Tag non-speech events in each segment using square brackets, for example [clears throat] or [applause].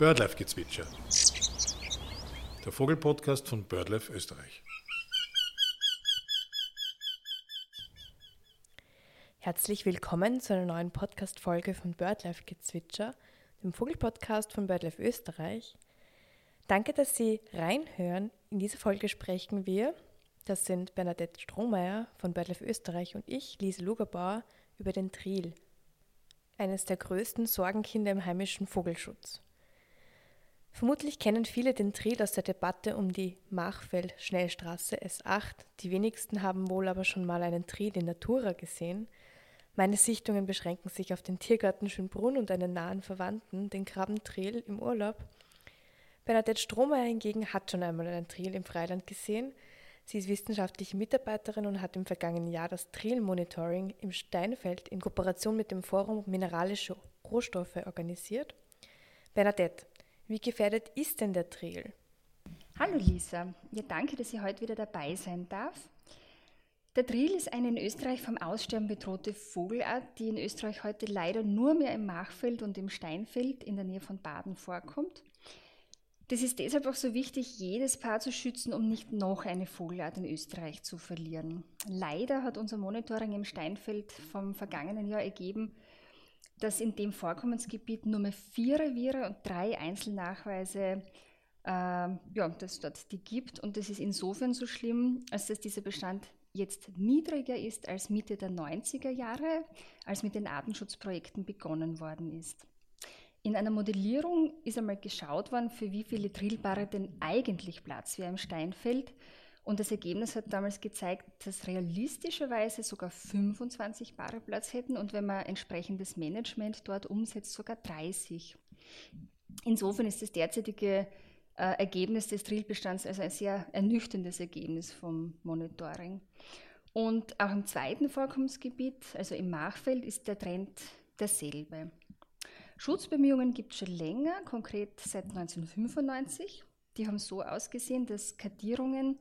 Birdlife-Gezwitscher. Der Vogelpodcast von Birdlife Österreich. Herzlich willkommen zu einer neuen Podcast-Folge von Birdlife Gezwitscher, dem Vogelpodcast von Birdlife Österreich. Danke, dass Sie reinhören. In dieser Folge sprechen wir, das sind Bernadette Strohmeier von Birdlife Österreich und ich, Lise Lugerbauer, über den Triel, eines der größten Sorgenkinder im heimischen Vogelschutz. Vermutlich kennen viele den Triel aus der Debatte um die Machfeld-Schnellstraße S8. Die wenigsten haben wohl aber schon mal einen Triel in Natura gesehen. Meine Sichtungen beschränken sich auf den Tiergarten Schönbrunn und einen nahen Verwandten, den Krabbentriel im Urlaub. Bernadette Strohmeier hingegen hat schon einmal einen Triel im Freiland gesehen. Sie ist wissenschaftliche Mitarbeiterin und hat im vergangenen Jahr das Triel-Monitoring im Steinfeld in Kooperation mit dem Forum Mineralische Rohstoffe organisiert. Bernadette, wie gefährdet ist denn der Triel? Hallo Lisa, ja, danke, dass ich heute wieder dabei sein darf. Der Triel ist eine in Österreich vom Aussterben bedrohte Vogelart, die in Österreich heute leider nur mehr im Machfeld und im Steinfeld in der Nähe von Baden vorkommt. Das ist deshalb auch so wichtig, jedes Paar zu schützen, um nicht noch eine Vogelart in Österreich zu verlieren. Leider hat unser Monitoring im Steinfeld vom vergangenen Jahr ergeben, dass in dem Vorkommensgebiet nur mehr vier Reviere und drei Einzelnachweise äh, ja, dass dort die gibt. Und das ist insofern so schlimm, als dass dieser Bestand jetzt niedriger ist als Mitte der 90er Jahre, als mit den Artenschutzprojekten begonnen worden ist. In einer Modellierung ist einmal geschaut worden, für wie viele Trillpaare denn eigentlich Platz wäre im Steinfeld. Und das Ergebnis hat damals gezeigt, dass realistischerweise sogar 25 Paare Platz hätten und wenn man entsprechendes Management dort umsetzt, sogar 30. Insofern ist das derzeitige äh, Ergebnis des Drillbestands also ein sehr ernüchterndes Ergebnis vom Monitoring. Und auch im zweiten Vorkommensgebiet, also im Machfeld, ist der Trend derselbe. Schutzbemühungen gibt es schon länger, konkret seit 1995. Die haben so ausgesehen, dass Kartierungen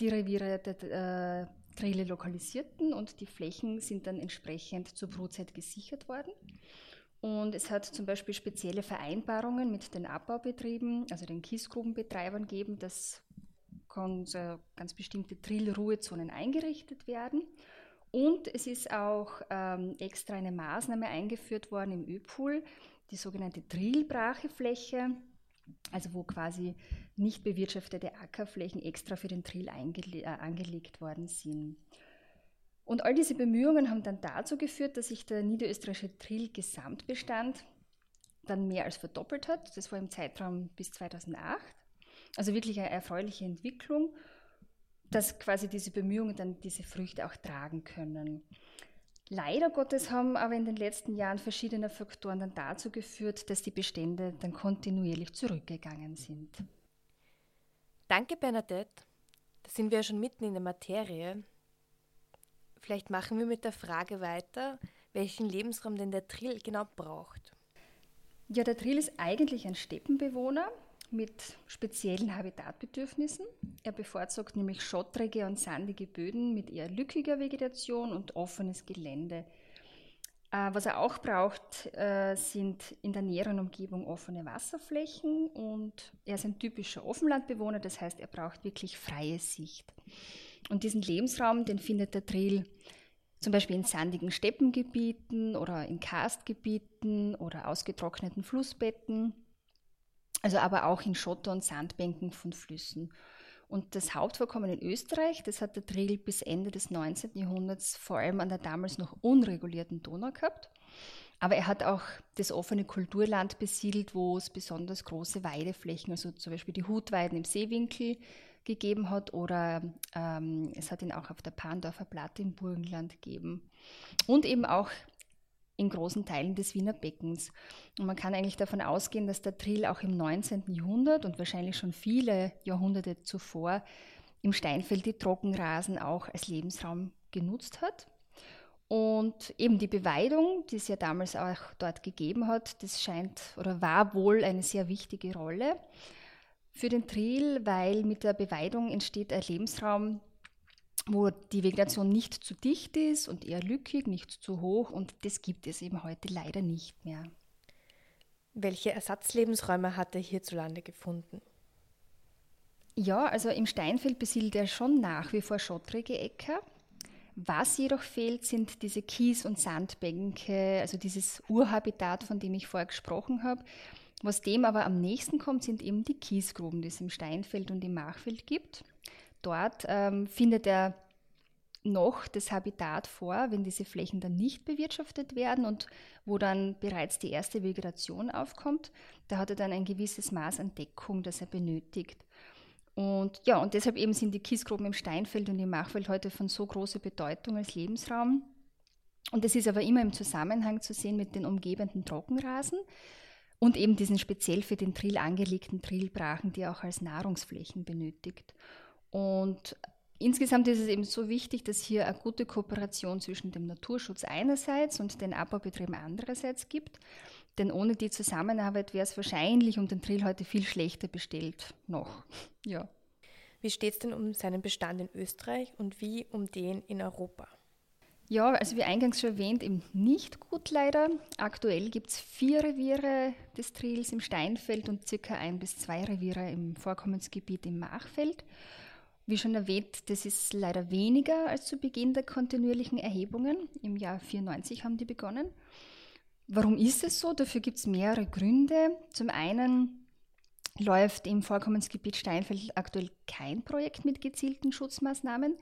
die Reviere der äh, Trille lokalisierten und die Flächen sind dann entsprechend zur Brutzeit gesichert worden. Und es hat zum Beispiel spezielle Vereinbarungen mit den Abbaubetrieben, also den Kiesgrubenbetreibern gegeben, dass ganz bestimmte Trillruhezonen eingerichtet werden. Und es ist auch ähm, extra eine Maßnahme eingeführt worden im Öpool, die sogenannte Trillbrachefläche, also wo quasi nicht bewirtschaftete Ackerflächen extra für den Trill äh, angelegt worden sind. Und all diese Bemühungen haben dann dazu geführt, dass sich der niederösterreichische Trill-Gesamtbestand dann mehr als verdoppelt hat. Das war im Zeitraum bis 2008. Also wirklich eine erfreuliche Entwicklung, dass quasi diese Bemühungen dann diese Früchte auch tragen können. Leider Gottes haben aber in den letzten Jahren verschiedene Faktoren dann dazu geführt, dass die Bestände dann kontinuierlich zurückgegangen sind. Danke, Bernadette. Da sind wir ja schon mitten in der Materie. Vielleicht machen wir mit der Frage weiter, welchen Lebensraum denn der Trill genau braucht. Ja, der Trill ist eigentlich ein Steppenbewohner mit speziellen Habitatbedürfnissen. Er bevorzugt nämlich schottrige und sandige Böden mit eher lückiger Vegetation und offenes Gelände. Äh, was er auch braucht, äh, sind in der näheren Umgebung offene Wasserflächen und er ist ein typischer Offenlandbewohner, das heißt, er braucht wirklich freie Sicht. Und diesen Lebensraum, den findet der Trill zum Beispiel in sandigen Steppengebieten oder in Karstgebieten oder ausgetrockneten Flussbetten also aber auch in Schotter- und Sandbänken von Flüssen. Und das Hauptvorkommen in Österreich, das hat der Trill bis Ende des 19. Jahrhunderts vor allem an der damals noch unregulierten Donau gehabt. Aber er hat auch das offene Kulturland besiedelt, wo es besonders große Weideflächen, also zum Beispiel die Hutweiden im Seewinkel gegeben hat oder ähm, es hat ihn auch auf der Pandorfer Platte im Burgenland gegeben. Und eben auch in großen Teilen des Wiener Beckens. Und man kann eigentlich davon ausgehen, dass der Trill auch im 19. Jahrhundert und wahrscheinlich schon viele Jahrhunderte zuvor im Steinfeld die Trockenrasen auch als Lebensraum genutzt hat. Und eben die Beweidung, die es ja damals auch dort gegeben hat, das scheint oder war wohl eine sehr wichtige Rolle für den Trill, weil mit der Beweidung entsteht ein Lebensraum, wo die Vegetation nicht zu dicht ist und eher lückig, nicht zu hoch und das gibt es eben heute leider nicht mehr. Welche Ersatzlebensräume hat er hierzulande gefunden? Ja, also im Steinfeld besiedelt er schon nach wie vor schottrige Äcker. Was jedoch fehlt, sind diese Kies- und Sandbänke, also dieses Urhabitat, von dem ich vorher gesprochen habe. Was dem aber am nächsten kommt, sind eben die Kiesgruben, die es im Steinfeld und im Machfeld gibt. Dort ähm, findet er noch das Habitat vor, wenn diese Flächen dann nicht bewirtschaftet werden und wo dann bereits die erste Vegetation aufkommt. Da hat er dann ein gewisses Maß an Deckung, das er benötigt. Und ja, und deshalb eben sind die Kiesgruben im Steinfeld und im Machfeld heute von so großer Bedeutung als Lebensraum. Und es ist aber immer im Zusammenhang zu sehen mit den umgebenden Trockenrasen und eben diesen speziell für den Trill angelegten Trillbrachen, die er auch als Nahrungsflächen benötigt. Und insgesamt ist es eben so wichtig, dass hier eine gute Kooperation zwischen dem Naturschutz einerseits und den Abbaubetrieben andererseits gibt. Denn ohne die Zusammenarbeit wäre es wahrscheinlich um den Trill heute viel schlechter bestellt noch. [laughs] Ja. Wie steht es denn um seinen Bestand in Österreich und wie um den in Europa? Ja, also wie eingangs schon erwähnt, eben nicht gut leider. Aktuell gibt es vier Reviere des Trills im Steinfeld und circa ein bis zwei Reviere im Vorkommensgebiet im Machfeld. Wie schon erwähnt, das ist leider weniger als zu Beginn der kontinuierlichen Erhebungen. Im Jahr 94 haben die begonnen. Warum ist es so? Dafür gibt es mehrere Gründe. Zum einen läuft im Vorkommensgebiet Steinfeld aktuell kein Projekt mit gezielten Schutzmaßnahmen.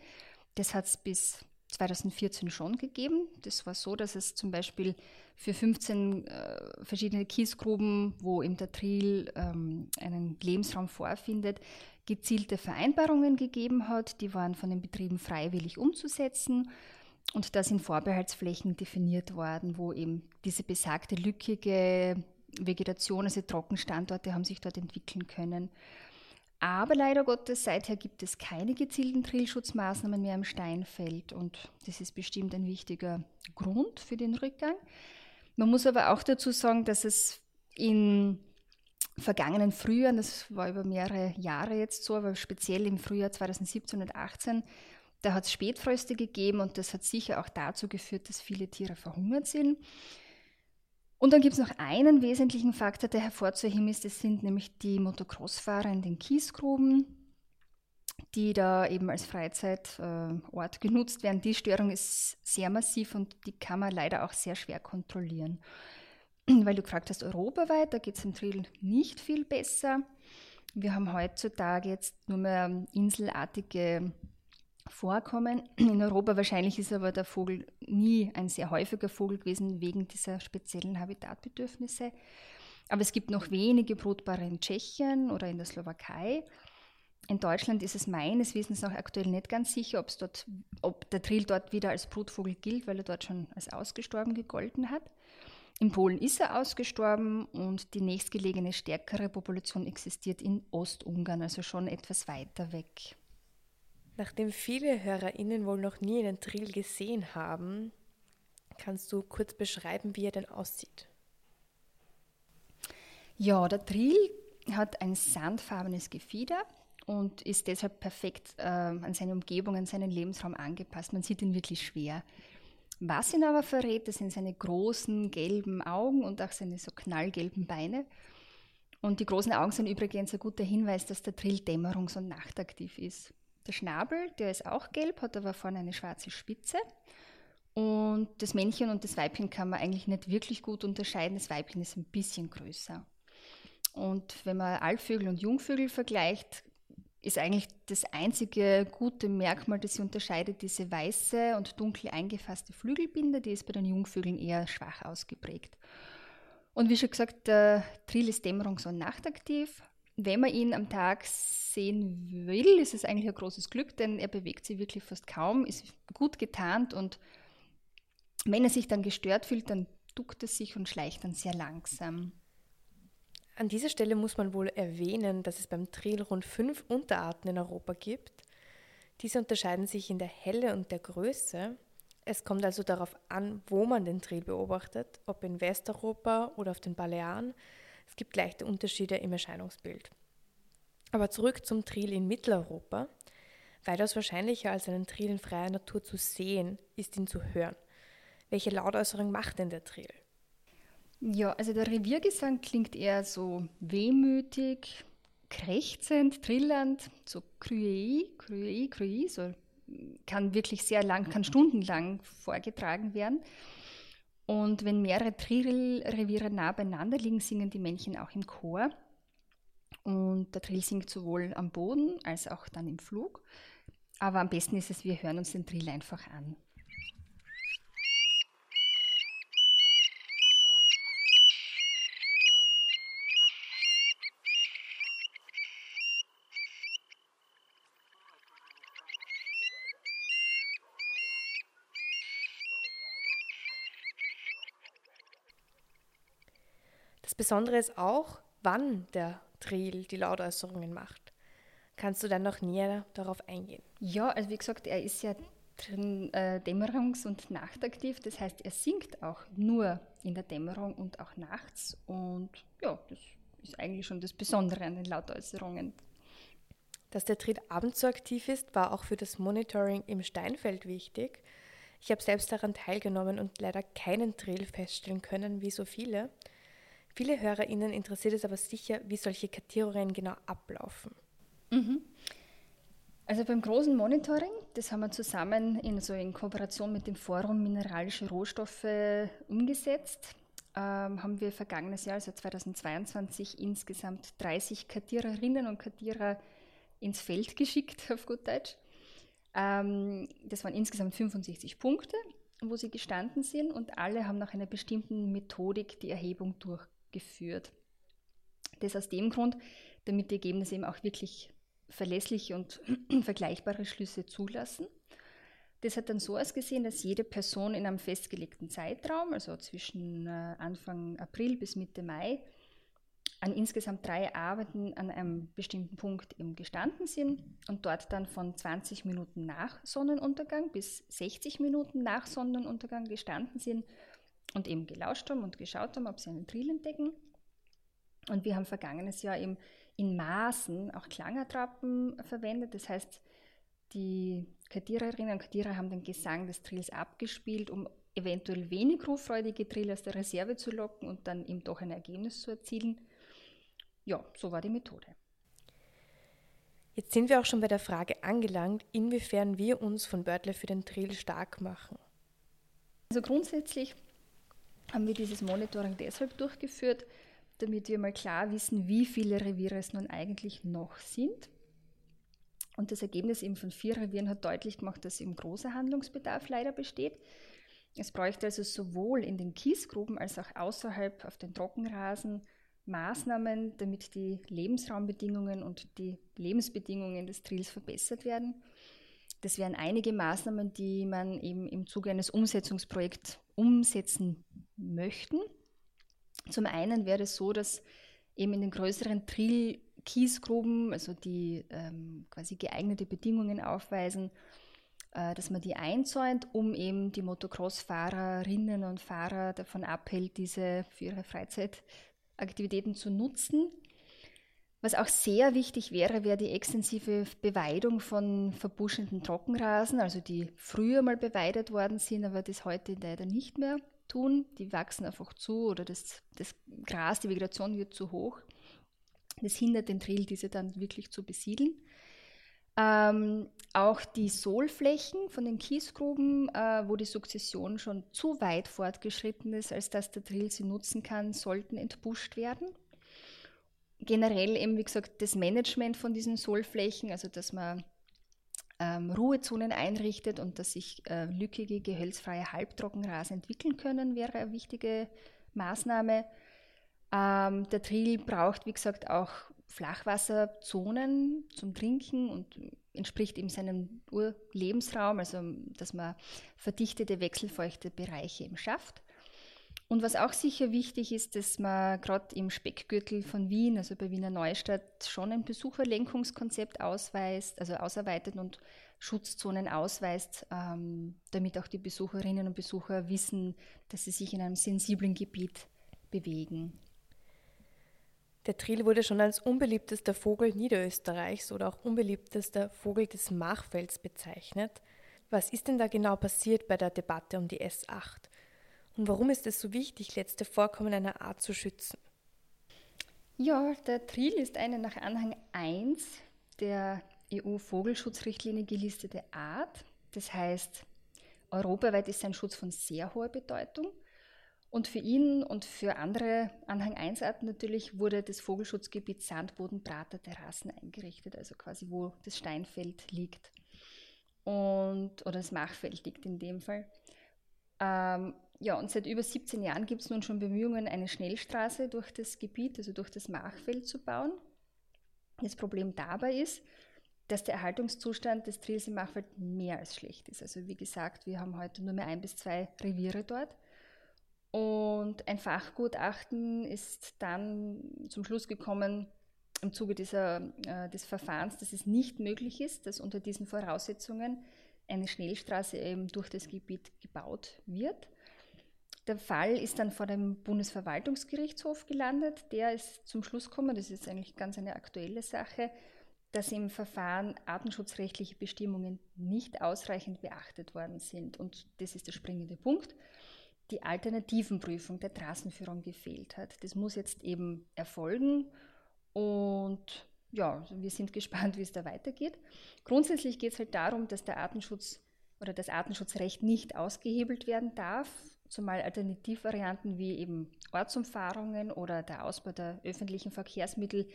Das hat es bis 2014 schon gegeben. Das war so, dass es zum Beispiel für 15 äh, verschiedene Kiesgruben, wo im Datril ähm, einen Lebensraum vorfindet, gezielte Vereinbarungen gegeben hat. Die waren von den Betrieben freiwillig umzusetzen. Und da sind Vorbehaltsflächen definiert worden, wo eben diese besagte lückige Vegetation, also Trockenstandorte haben sich dort entwickeln können. Aber leider Gottes, seither gibt es keine gezielten Trillschutzmaßnahmen mehr im Steinfeld und das ist bestimmt ein wichtiger Grund für den Rückgang. Man muss aber auch dazu sagen, dass es in vergangenen Frühjahren, das war über mehrere Jahre jetzt so, aber speziell im Frühjahr 2017 und 2018, da hat es Spätfröste gegeben und das hat sicher auch dazu geführt, dass viele Tiere verhungert sind. Und dann gibt es noch einen wesentlichen Faktor, der hervorzuheben ist, das sind nämlich die Motocrossfahrer in den Kiesgruben, die da eben als Freizeitort äh, genutzt werden. Die Störung ist sehr massiv und die kann man leider auch sehr schwer kontrollieren. [clears throat] Weil du gefragt hast, europaweit, da geht es im Trill nicht viel besser. Wir haben heutzutage jetzt nur mehr inselartige Vorkommen. In Europa wahrscheinlich ist aber der Vogel nie ein sehr häufiger Vogel gewesen wegen dieser speziellen Habitatbedürfnisse. Aber es gibt noch wenige Brutbare in Tschechien oder in der Slowakei. In Deutschland ist es meines Wissens noch aktuell nicht ganz sicher, ob, dort, ob der Trill dort wieder als Brutvogel gilt, weil er dort schon als ausgestorben gegolten hat. In Polen ist er ausgestorben und die nächstgelegene stärkere Population existiert in Ostungarn, also schon etwas weiter weg. Nachdem viele HörerInnen wohl noch nie einen Trill gesehen haben, kannst du kurz beschreiben, wie er denn aussieht? Ja, der Trill hat ein sandfarbenes Gefieder und ist deshalb perfekt äh, an seine Umgebung, an seinen Lebensraum angepasst. Man sieht ihn wirklich schwer. Was ihn aber verrät, das sind seine großen gelben Augen und auch seine so knallgelben Beine. Und die großen Augen sind übrigens ein guter Hinweis, dass der Trill dämmerungs- und nachtaktiv ist. Der Schnabel, der ist auch gelb, hat aber vorne eine schwarze Spitze. Und das Männchen und das Weibchen kann man eigentlich nicht wirklich gut unterscheiden. Das Weibchen ist ein bisschen größer. Und wenn man Altvögel und Jungvögel vergleicht, ist eigentlich das einzige gute Merkmal, das sie unterscheidet, diese weiße und dunkel eingefasste Flügelbinde, die ist bei den Jungvögeln eher schwach ausgeprägt. Und wie schon gesagt, der Trill ist dämmerungs- und nachtaktiv, wenn man ihn am Tag sehen will, ist es eigentlich ein großes Glück, denn er bewegt sich wirklich fast kaum, ist gut getarnt und wenn er sich dann gestört fühlt, dann duckt er sich und schleicht dann sehr langsam. An dieser Stelle muss man wohl erwähnen, dass es beim Trill rund fünf Unterarten in Europa gibt. Diese unterscheiden sich in der Helle und der Größe. Es kommt also darauf an, wo man den Trill beobachtet, ob in Westeuropa oder auf den Balearen. Es gibt leichte Unterschiede im Erscheinungsbild. Aber zurück zum Triel in Mitteleuropa. Weitaus wahrscheinlicher als einen Triel in freier Natur zu sehen, ist ihn zu hören. Welche Lautäußerung macht denn der Triel? Ja, also der Reviergesang klingt eher so wehmütig, krächzend, trillernd, so krüei, krüei, krüei, so kann wirklich sehr lang, kann stundenlang vorgetragen werden. Und wenn mehrere Trillreviere nah beieinander liegen, singen die Männchen auch im Chor. Und der Trill singt sowohl am Boden als auch dann im Flug. Aber am besten ist es, wir hören uns den Trill einfach an. Besondere ist auch, wann der Trill die Lautäußerungen macht. Kannst du dann noch näher darauf eingehen? Ja, also wie gesagt, er ist ja drin äh, dämmerungs- und nachtaktiv. Das heißt, er singt auch nur in der Dämmerung und auch nachts. Und ja, das ist eigentlich schon das Besondere an den Lautäußerungen. Dass der Trill abends so aktiv ist, war auch für das Monitoring im Steinfeld wichtig. Ich habe selbst daran teilgenommen und leider keinen Trill feststellen können, wie so viele. Viele HörerInnen interessiert es aber sicher, wie solche Kartierungen genau ablaufen. Mhm. Also beim großen Monitoring, das haben wir zusammen in, so in Kooperation mit dem Forum Mineralische Rohstoffe umgesetzt, ähm, haben wir vergangenes Jahr, also 2022, insgesamt 30 Kartiererinnen und Kartierer ins Feld [laughs] geschickt, auf gut Deutsch. Ähm, das waren insgesamt 65 Punkte, wo sie gestanden sind und alle haben nach einer bestimmten Methodik die Erhebung durch, geführt. Das aus dem Grund, damit die Ergebnisse eben auch wirklich verlässliche und [clears throat] vergleichbare Schlüsse zulassen. Das hat dann so ausgesehen, dass jede Person in einem festgelegten Zeitraum, also zwischen äh, Anfang April bis Mitte Mai, an insgesamt drei Arbeiten an einem bestimmten Punkt eben gestanden sind und dort dann von 20 Minuten nach Sonnenuntergang bis 60 Minuten nach Sonnenuntergang gestanden sind und eben gelauscht haben und geschaut haben, ob sie einen Drill entdecken. Und wir haben vergangenes Jahr eben in Maßen auch Klangattrappen verwendet. Das heißt, die Kartiererinnen und Kartierer haben den Gesang des Drills abgespielt, um eventuell wenig ruffreudige Drill aus der Reserve zu locken und dann eben doch ein Ergebnis zu erzielen. Ja, so war die Methode. Jetzt sind wir auch schon bei der Frage angelangt, inwiefern wir uns von Börtle für den Drill stark machen. Also grundsätzlich haben wir dieses Monitoring deshalb durchgeführt, damit wir mal klar wissen, wie viele Reviere es nun eigentlich noch sind. Und das Ergebnis eben von vier Revieren hat deutlich gemacht, dass eben großer Handlungsbedarf leider besteht. Es bräuchte also sowohl in den Kiesgruben als auch außerhalb auf den Trockenrasen Maßnahmen, damit die Lebensraumbedingungen und die Lebensbedingungen des Trills verbessert werden. Das wären einige Maßnahmen, die man eben im Zuge eines Umsetzungsprojekts umsetzen möchten. Zum einen wäre es so, dass eben in den größeren Trill-Kiesgruben, also die ähm, quasi geeignete Bedingungen aufweisen, äh, dass man die einzäunt, um eben die Motocross-Fahrerinnen und Fahrer davon abhält, diese für ihre Freizeitaktivitäten zu nutzen. Was auch sehr wichtig wäre, wäre die extensive Beweidung von verbuschenden Trockenrasen, also die früher mal beweidet worden sind, aber das heute leider nicht mehr tun. Die wachsen einfach zu oder das, das Gras, die Vegetation wird zu hoch. Das hindert den Trill, diese dann wirklich zu besiedeln. Ähm, auch die Sohlflächen von den Kiesgruben, äh, wo die Sukzession schon zu weit fortgeschritten ist, als dass der Drill sie nutzen kann, sollten entbuscht werden. Generell eben, wie gesagt, das Management von diesen Sohlflächen, also dass man ähm, Ruhezonen einrichtet und dass sich äh, lückige, gehölzfreie Halbtrockenrasen entwickeln können, wäre eine wichtige Maßnahme. Ähm, der Trill braucht, wie gesagt, auch Flachwasserzonen zum Trinken und entspricht eben seinem Urlebensraum, also dass man verdichtete, wechselfeuchte Bereiche eben schafft. Und was auch sicher wichtig ist, dass man gerade im Speckgürtel von Wien, also bei Wiener Neustadt, schon ein Besucherlenkungskonzept ausweist, also ausarbeitet und Schutzzonen ausweist, ähm, damit auch die Besucherinnen und Besucher wissen, dass sie sich in einem sensiblen Gebiet bewegen. Der Trill wurde schon als unbeliebtester Vogel Niederösterreichs oder auch unbeliebtester Vogel des Machfelds bezeichnet. Was ist denn da genau passiert bei der Debatte um die S8? Und warum ist es so wichtig, letzte Vorkommen einer Art zu schützen? Ja, der Tril ist eine nach Anhang 1 der EU-Vogelschutzrichtlinie gelistete Art. Das heißt, europaweit ist sein Schutz von sehr hoher Bedeutung. Und für ihn und für andere Anhang 1-Arten natürlich wurde das Vogelschutzgebiet Sandbodenprater Terrassen eingerichtet, also quasi wo das Steinfeld liegt. Und, oder das Machfeld liegt in dem Fall. Ähm, ja, und seit über 17 Jahren gibt es nun schon Bemühungen, eine Schnellstraße durch das Gebiet, also durch das Machfeld zu bauen. Das Problem dabei ist, dass der Erhaltungszustand des Trils im Machfeld mehr als schlecht ist. Also wie gesagt, wir haben heute nur mehr ein bis zwei Reviere dort. Und ein Fachgutachten ist dann zum Schluss gekommen, im Zuge dieser, äh, des Verfahrens, dass es nicht möglich ist, dass unter diesen Voraussetzungen eine Schnellstraße eben durch das Gebiet gebaut wird. Der Fall ist dann vor dem Bundesverwaltungsgerichtshof gelandet. Der ist zum Schluss gekommen, das ist eigentlich ganz eine aktuelle Sache, dass im Verfahren artenschutzrechtliche Bestimmungen nicht ausreichend beachtet worden sind. Und das ist der springende Punkt. Die Alternativenprüfung der Straßenführung gefehlt hat. Das muss jetzt eben erfolgen. Und ja, wir sind [laughs] gespannt, wie es da weitergeht. Grundsätzlich geht es halt darum, dass der Artenschutz oder das Artenschutzrecht nicht ausgehebelt werden darf, zumal Alternativvarianten wie eben Ortsumfahrungen oder der Ausbau der öffentlichen Verkehrsmittel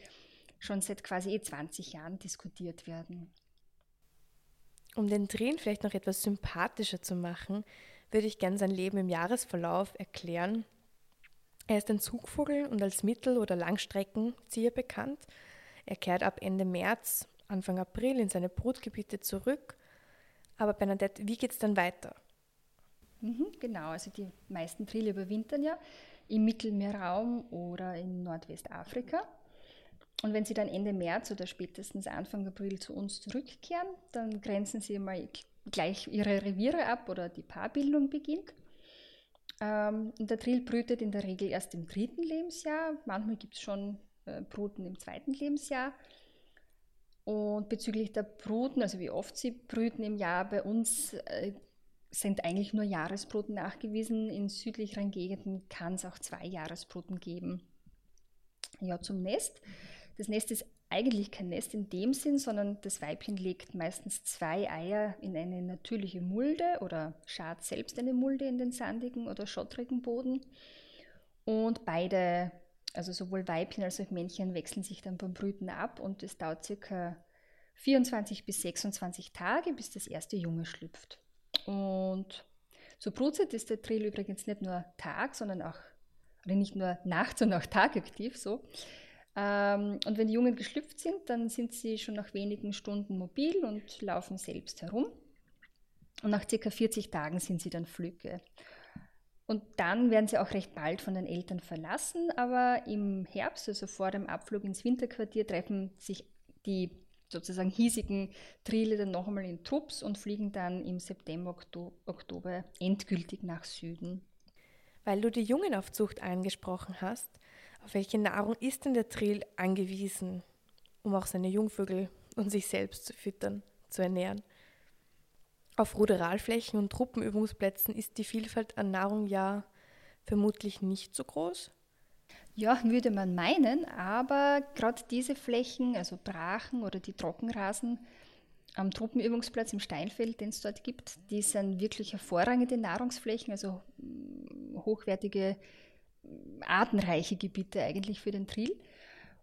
schon seit quasi eh 20 Jahren diskutiert werden. Um den Drehen vielleicht noch etwas sympathischer zu machen, würde ich gerne sein Leben im Jahresverlauf erklären. Er ist ein Zugvogel und als Mittel- oder Langstreckenzieher bekannt. Er kehrt ab Ende März, Anfang April in seine Brutgebiete zurück. Aber Bernadette, wie geht es dann weiter? Mhm, genau, also die meisten Trille überwintern ja im Mittelmeerraum oder in Nordwestafrika. Und wenn sie dann Ende März oder spätestens Anfang April zu uns zurückkehren, dann grenzen sie mal gleich ihre Reviere ab oder die Paarbildung beginnt. Ähm, der Trill brütet in der Regel erst im dritten Lebensjahr. Manchmal gibt es schon Bruten im zweiten Lebensjahr. Und bezüglich der Bruten, also wie oft sie brüten im Jahr, bei uns äh, sind eigentlich nur Jahresbruten nachgewiesen. In südlicheren Gegenden kann es auch zwei Jahresbruten geben. Ja, zum Nest. Das Nest ist eigentlich kein Nest in dem Sinn, sondern das Weibchen legt meistens zwei Eier in eine natürliche Mulde oder schart selbst eine Mulde in den sandigen oder schottrigen Boden. Und beide, also sowohl Weibchen als auch Männchen, wechseln sich dann beim Brüten ab und es dauert circa 24 bis 26 Tage, bis das erste Junge schlüpft. Und zur Brutzeit ist der Trill übrigens nicht nur Tag, sondern auch, oder nicht nur nachts, sondern auch tagaktiv so. Ähm, und wenn die Jungen geschlüpft sind, dann sind sie schon nach wenigen Stunden mobil und laufen selbst herum. Und nach circa 40 Tagen sind sie dann Flücke. Und dann werden sie auch recht bald von den Eltern verlassen, aber im Herbst, also vor dem Abflug ins Winterquartier, treffen sich die sozusagen hiesigen Trille dann noch einmal in Trupps und fliegen dann im September, Oktober endgültig nach Süden. Weil du die Jungenaufzucht angesprochen hast, auf welche Nahrung ist denn der Trill angewiesen, um auch seine Jungvögel und sich selbst zu füttern, zu ernähren? Auf Ruderalflächen und Truppenübungsplätzen ist die Vielfalt an Nahrung ja vermutlich nicht so groß. Ja, würde man meinen, aber gerade diese Flächen, also Brachen oder die Trockenrasen am Truppenübungsplatz im Steinfeld, den es dort gibt, die sind wirklich hervorragende Nahrungsflächen, also mm, hochwertige, artenreiche Gebiete eigentlich für den Trill.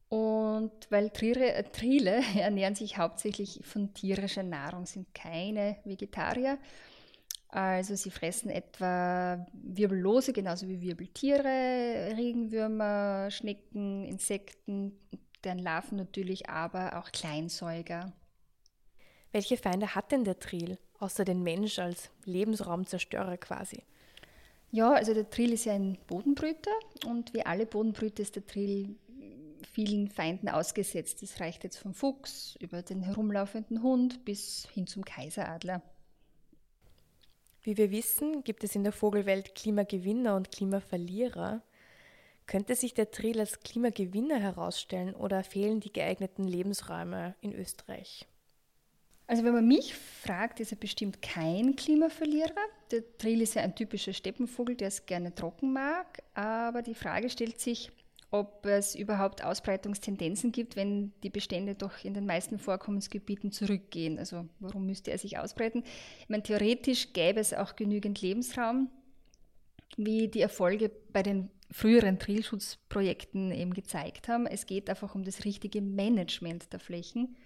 Und weil Triere, äh, Trile [laughs] ernähren sich hauptsächlich von tierischer Nahrung, sind keine Vegetarier. Also sie fressen etwa Wirbellose genauso wie Wirbeltiere, Regenwürmer, Schnecken, Insekten, deren Larven natürlich, aber auch Kleinsäuger. Welche Feinde hat denn der Triel, außer den Mensch als Lebensraumzerstörer quasi? Ja, also der Triel ist ja ein Bodenbrüter und wie alle Bodenbrüter ist der Triel vielen Feinden ausgesetzt. Das reicht jetzt vom Fuchs über den herumlaufenden Hund bis hin zum Kaiseradler. Wie wir wissen, gibt es in der Vogelwelt Klimagewinner und Klimaverlierer. Könnte sich der Trill als Klimagewinner herausstellen oder fehlen die geeigneten Lebensräume in Österreich? Also wenn man mich fragt, ist er bestimmt kein Klimaverlierer. der Trill ist ja ein typischer Steppenvogel, der es gerne trocken mag, aber die Frage stellt sich, ob es überhaupt Ausbreitungstendenzen gibt, wenn die Bestände doch in den meisten Vorkommensgebieten zurückgehen. Also warum müsste er sich ausbreiten? Ich meine, theoretisch gäbe es auch genügend Lebensraum, wie die Erfolge bei den früheren Trillschutzprojekten eben gezeigt haben. Es geht einfach um das richtige Management der Flächen.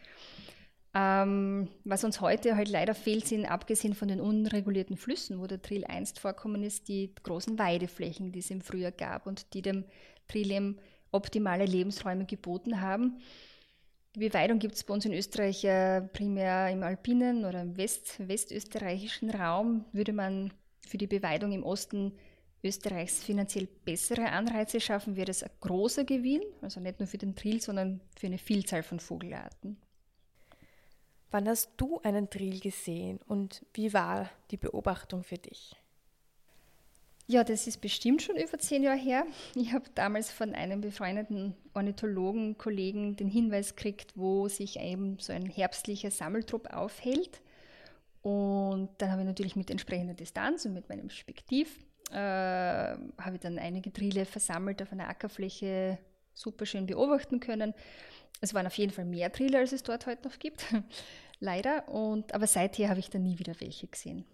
Ähm, was uns heute halt leider fehlt, sind abgesehen von den unregulierten Flüssen, wo der Trill einst vorkommen ist, die großen Weideflächen, die es im Frühjahr gab und die dem Trilem optimale Lebensräume geboten haben. Die Beweidung gibt es bei uns in Österreich äh, primär im alpinen oder im West, westösterreichischen Raum. Würde man für die Beweidung im Osten Österreichs finanziell bessere Anreize schaffen, wäre das ein großer Gewinn, also nicht nur für den Trill, sondern für eine Vielzahl von Vogelarten. Wann hast du einen Trill gesehen und wie war die Beobachtung für dich? Ja, das ist bestimmt schon über zehn Jahre her. Ich habe damals von einem befreundeten Ornithologen, Kollegen den Hinweis gekriegt, wo sich eben so ein herbstlicher Sammeltrupp aufhält. Und dann habe ich natürlich mit entsprechender Distanz und mit meinem Spektiv äh, habe ich dann einige Trille versammelt auf einer Ackerfläche super schön beobachten können. Es waren auf jeden Fall mehr Trille, als es dort heute noch gibt. [laughs] Leider. Und, aber seither habe ich dann nie wieder welche gesehen.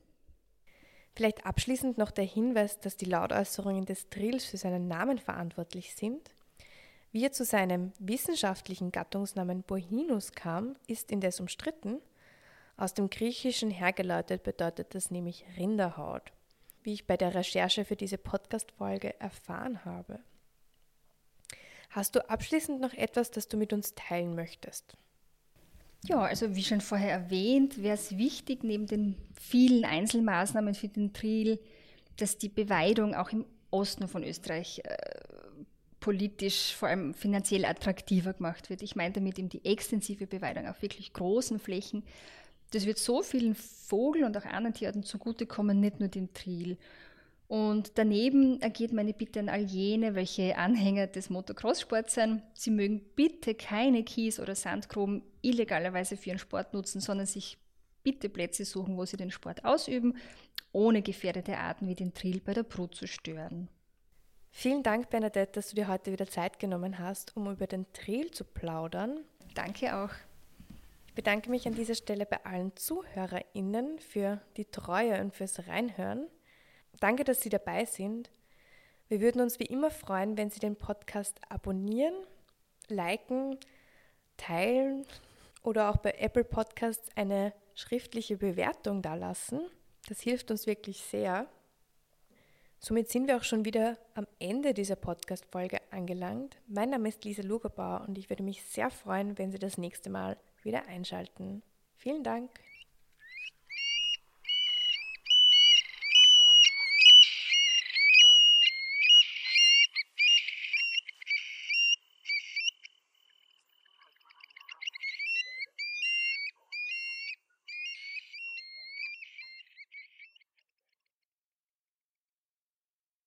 Vielleicht abschließend noch der Hinweis, dass die Lautäußerungen des Trills für seinen Namen verantwortlich sind. Wie er zu seinem wissenschaftlichen Gattungsnamen Bohinus kam, ist indes umstritten. Aus dem Griechischen hergeleitet bedeutet das nämlich Rinderhaut, wie ich bei der Recherche für diese Podcast-Folge erfahren habe. Hast du abschließend noch etwas, das du mit uns teilen möchtest? Ja, also wie schon vorher erwähnt, wäre es wichtig, neben den vielen Einzelmaßnahmen für den Triel, dass die Beweidung auch im Osten von Österreich äh, politisch, vor allem finanziell attraktiver gemacht wird. Ich meine damit eben die extensive Beweidung auf wirklich großen Flächen. Das wird so vielen Vogel- und auch anderen Tierarten zugutekommen, nicht nur dem Triel. Und daneben ergeht meine Bitte an all jene, welche Anhänger des Motocross-Sports sind. Sie mögen bitte keine Kies- oder Sandgruben illegalerweise für ihren Sport nutzen, sondern sich bitte Plätze suchen, wo sie den Sport ausüben, ohne gefährdete Arten wie den Trill bei der Brut zu stören. Vielen Dank, Bernadette, dass du dir heute wieder Zeit genommen hast, um über den Trill zu plaudern. Danke auch. Ich bedanke mich an dieser Stelle bei allen ZuhörerInnen für die Treue und fürs Reinhören. Danke, dass Sie dabei sind. Wir würden uns wie immer freuen, wenn Sie den Podcast abonnieren, liken, teilen oder auch bei Apple Podcasts eine schriftliche Bewertung dalassen. Das hilft uns wirklich sehr. Somit sind wir auch schon wieder am Ende dieser Podcast-Folge angelangt. Mein Name ist Lisa Lugerbauer und ich würde mich sehr freuen, wenn Sie das nächste Mal wieder einschalten. Vielen Dank.